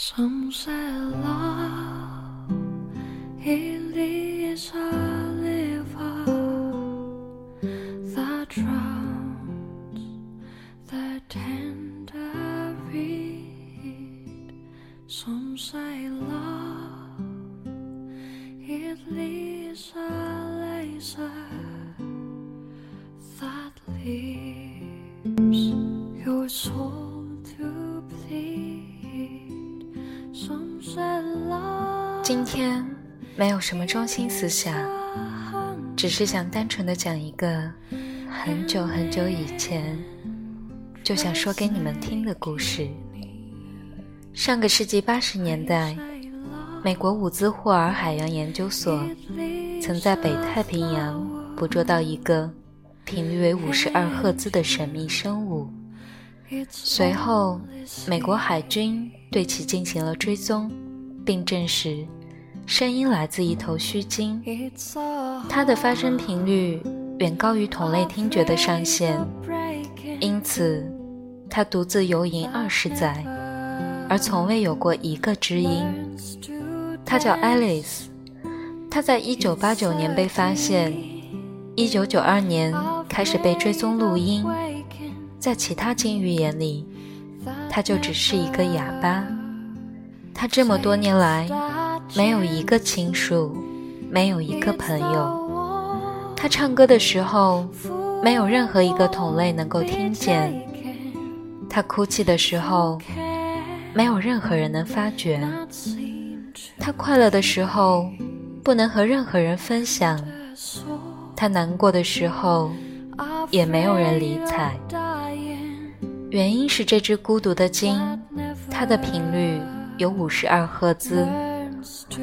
Some say love it is 天没有什么中心思想，只是想单纯的讲一个很久很久以前就想说给你们听的故事。上个世纪八十年代，美国伍兹霍尔海洋研究所曾在北太平洋捕捉到一个频率为五十二赫兹的神秘生物。随后，美国海军对其进行了追踪，并证实声音来自一头须鲸，它的发声频率远高于同类听觉的上限，因此它独自游吟二十载，而从未有过一个知音。它叫 Alice，它在一九八九年被发现，一九九二年开始被追踪录音。在其他鲸鱼眼里，它就只是一个哑巴。它这么多年来没有一个亲属，没有一个朋友。他唱歌的时候，没有任何一个同类能够听见。他哭泣的时候，没有任何人能发觉。他快乐的时候，不能和任何人分享。他难过的时候，也没有人理睬。原因是这只孤独的鲸，它的频率有五十二赫兹，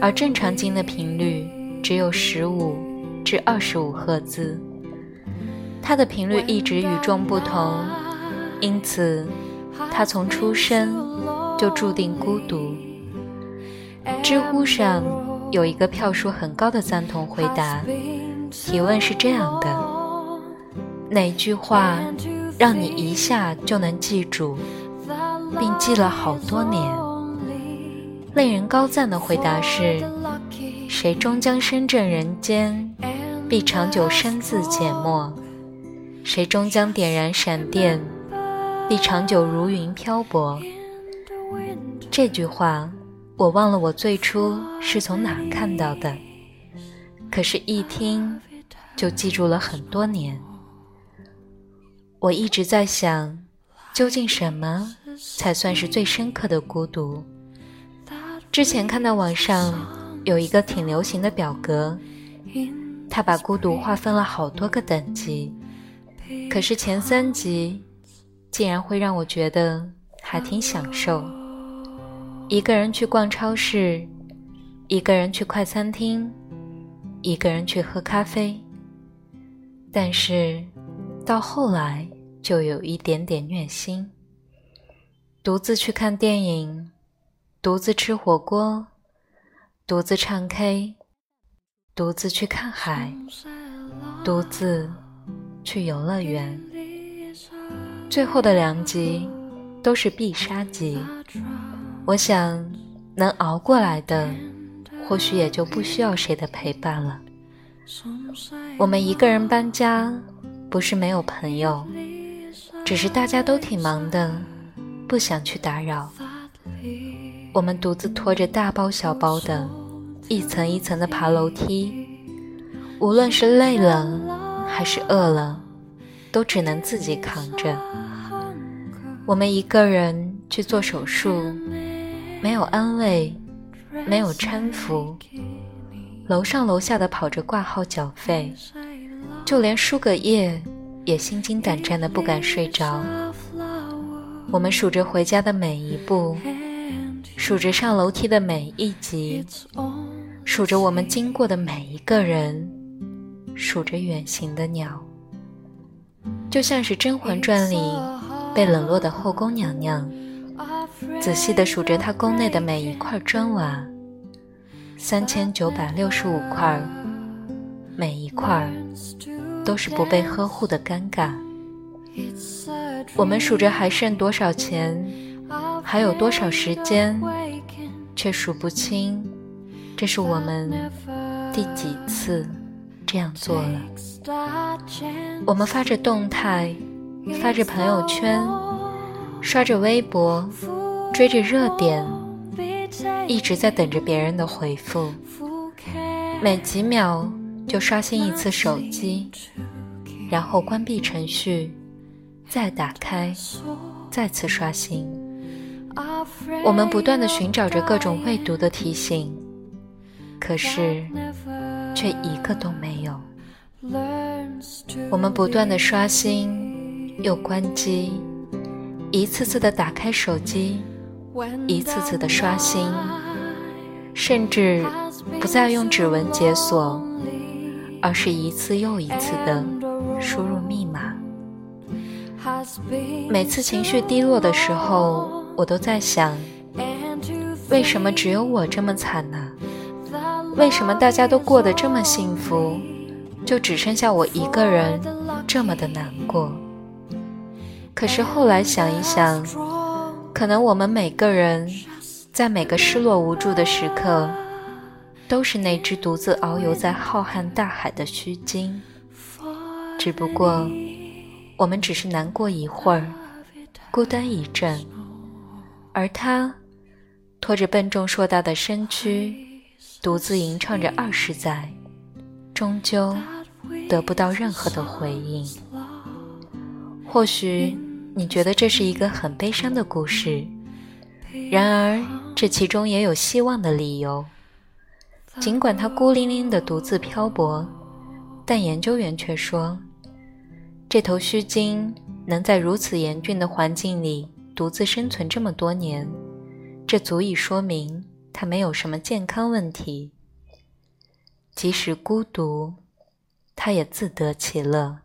而正常鲸的频率只有十五至二十五赫兹。它的频率一直与众不同，因此它从出生就注定孤独。知乎上有一个票数很高的赞同回答，提问是这样的：哪句话？让你一下就能记住，并记了好多年。令人高赞的回答是：谁终将身正人间，必长久身自缄默；谁终将点燃闪电，必长久如云漂泊。这句话我忘了，我最初是从哪看到的，可是，一听就记住了很多年。我一直在想，究竟什么才算是最深刻的孤独？之前看到网上有一个挺流行的表格，他把孤独划分了好多个等级，可是前三级竟然会让我觉得还挺享受。一个人去逛超市，一个人去快餐厅，一个人去喝咖啡，但是。到后来就有一点点虐心。独自去看电影，独自吃火锅，独自唱 K，独自去看海，独自去游乐园。最后的两集都是必杀集。我想，能熬过来的，或许也就不需要谁的陪伴了。我们一个人搬家。不是没有朋友，只是大家都挺忙的，不想去打扰。我们独自拖着大包小包的，一层一层的爬楼梯，无论是累了还是饿了，都只能自己扛着。我们一个人去做手术，没有安慰，没有搀扶，楼上楼下的跑着挂号缴费。就连输个液，也心惊胆战的不敢睡着。我们数着回家的每一步，数着上楼梯的每一级，数着我们经过的每一个人，数着远行的鸟，就像是《甄嬛传》里被冷落的后宫娘娘，仔细地数着她宫内的每一块砖瓦，三千九百六十五块，每一块。都是不被呵护的尴尬。我们数着还剩多少钱，还有多少时间，却数不清这是我们第几次这样做了。我们发着动态，发着朋友圈，刷着微博，追着热点，一直在等着别人的回复。每几秒就刷新一次手机，然后关闭程序，再打开，再次刷新。我们不断的寻找着各种未读的提醒，可是却一个都没有。我们不断的刷新，又关机，一次次的打开手机，一次次的刷新，甚至。不再用指纹解锁，而是一次又一次的输入密码。每次情绪低落的时候，我都在想：为什么只有我这么惨呢？为什么大家都过得这么幸福，就只剩下我一个人这么的难过？可是后来想一想，可能我们每个人在每个失落无助的时刻。都是那只独自遨游在浩瀚大海的须鲸，只不过我们只是难过一会儿，孤单一阵，而他拖着笨重硕大的身躯，独自吟唱着二十载，终究得不到任何的回应。或许你觉得这是一个很悲伤的故事，然而这其中也有希望的理由。尽管他孤零零的独自漂泊，但研究员却说，这头须鲸能在如此严峻的环境里独自生存这么多年，这足以说明他没有什么健康问题。即使孤独，他也自得其乐。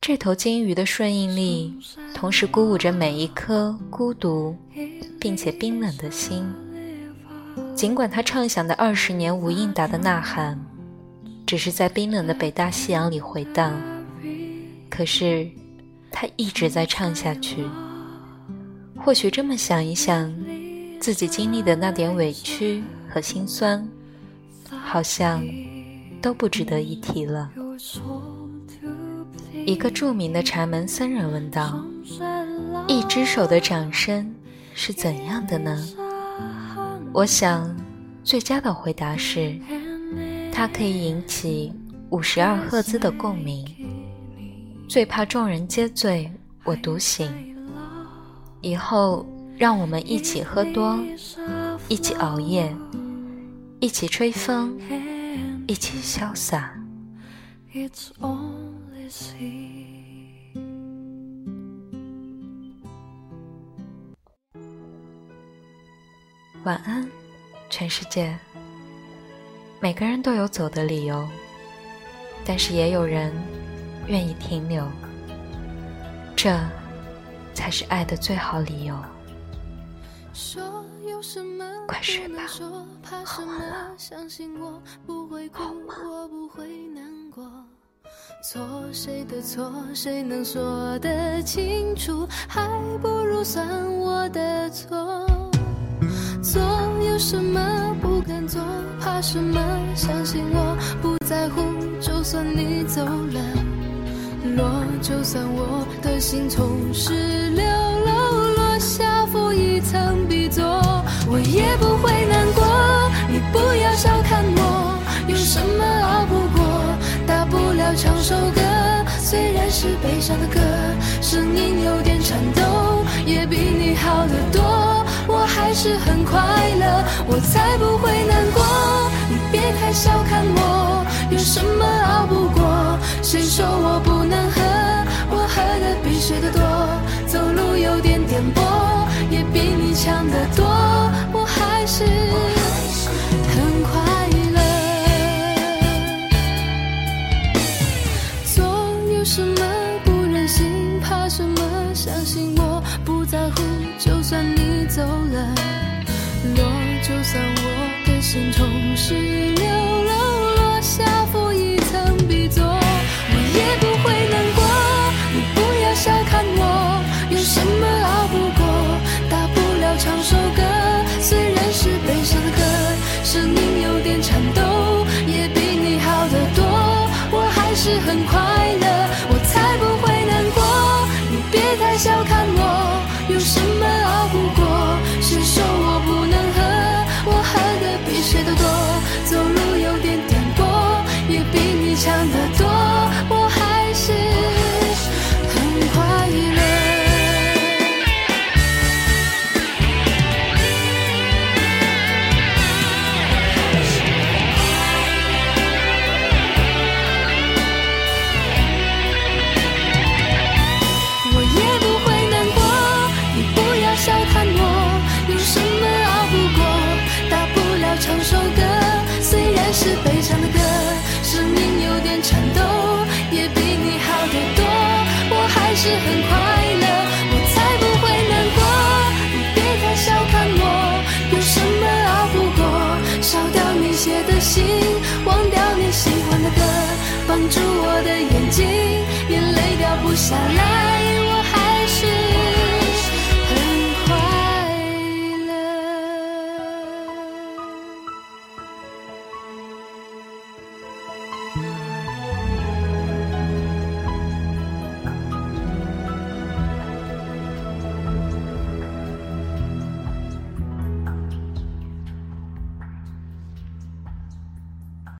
这头鲸鱼的顺应力，同时鼓舞着每一颗孤独并且冰冷的心。尽管他畅想的二十年无应答的呐喊，只是在冰冷的北大西洋里回荡，可是他一直在唱下去。或许这么想一想，自己经历的那点委屈和心酸，好像都不值得一提了。一个著名的禅门僧人问道：“一只手的掌声是怎样的呢？”我想，最佳的回答是，它可以引起五十二赫兹的共鸣。最怕众人皆醉我独醒。以后，让我们一起喝多，一起熬夜，一起吹风，一起潇洒。晚安，全世界。每个人都有走的理由，但是也有人愿意停留。这才是爱的最好理由。快睡吧，好晚了，好吗？错谁的错，谁能说得清楚？还不如算我的错。做有什么不敢做，怕什么？相信我不在乎，就算你走了，落就算我的心从十六楼落下负一层 B 座，我也不会难过。你不要小看我，有什么熬不过？大不了唱首歌，虽然是悲伤的歌，声音有点颤抖，也比你好得多。我还是很快乐，我才不会难过。你别太小看我，有什么熬不过？谁说我不能喝？我喝的比谁的多，走路有点颠簸，也比你强得多。我还是很快乐。总有什么不忍心？怕什么？相信我不在乎，就算你。走了，落，就算我的心从十是很快乐我才不会难过。你别太小看我有什么熬不过？烧掉你写的信忘掉你喜欢的歌绑住我的眼睛眼泪掉不下来。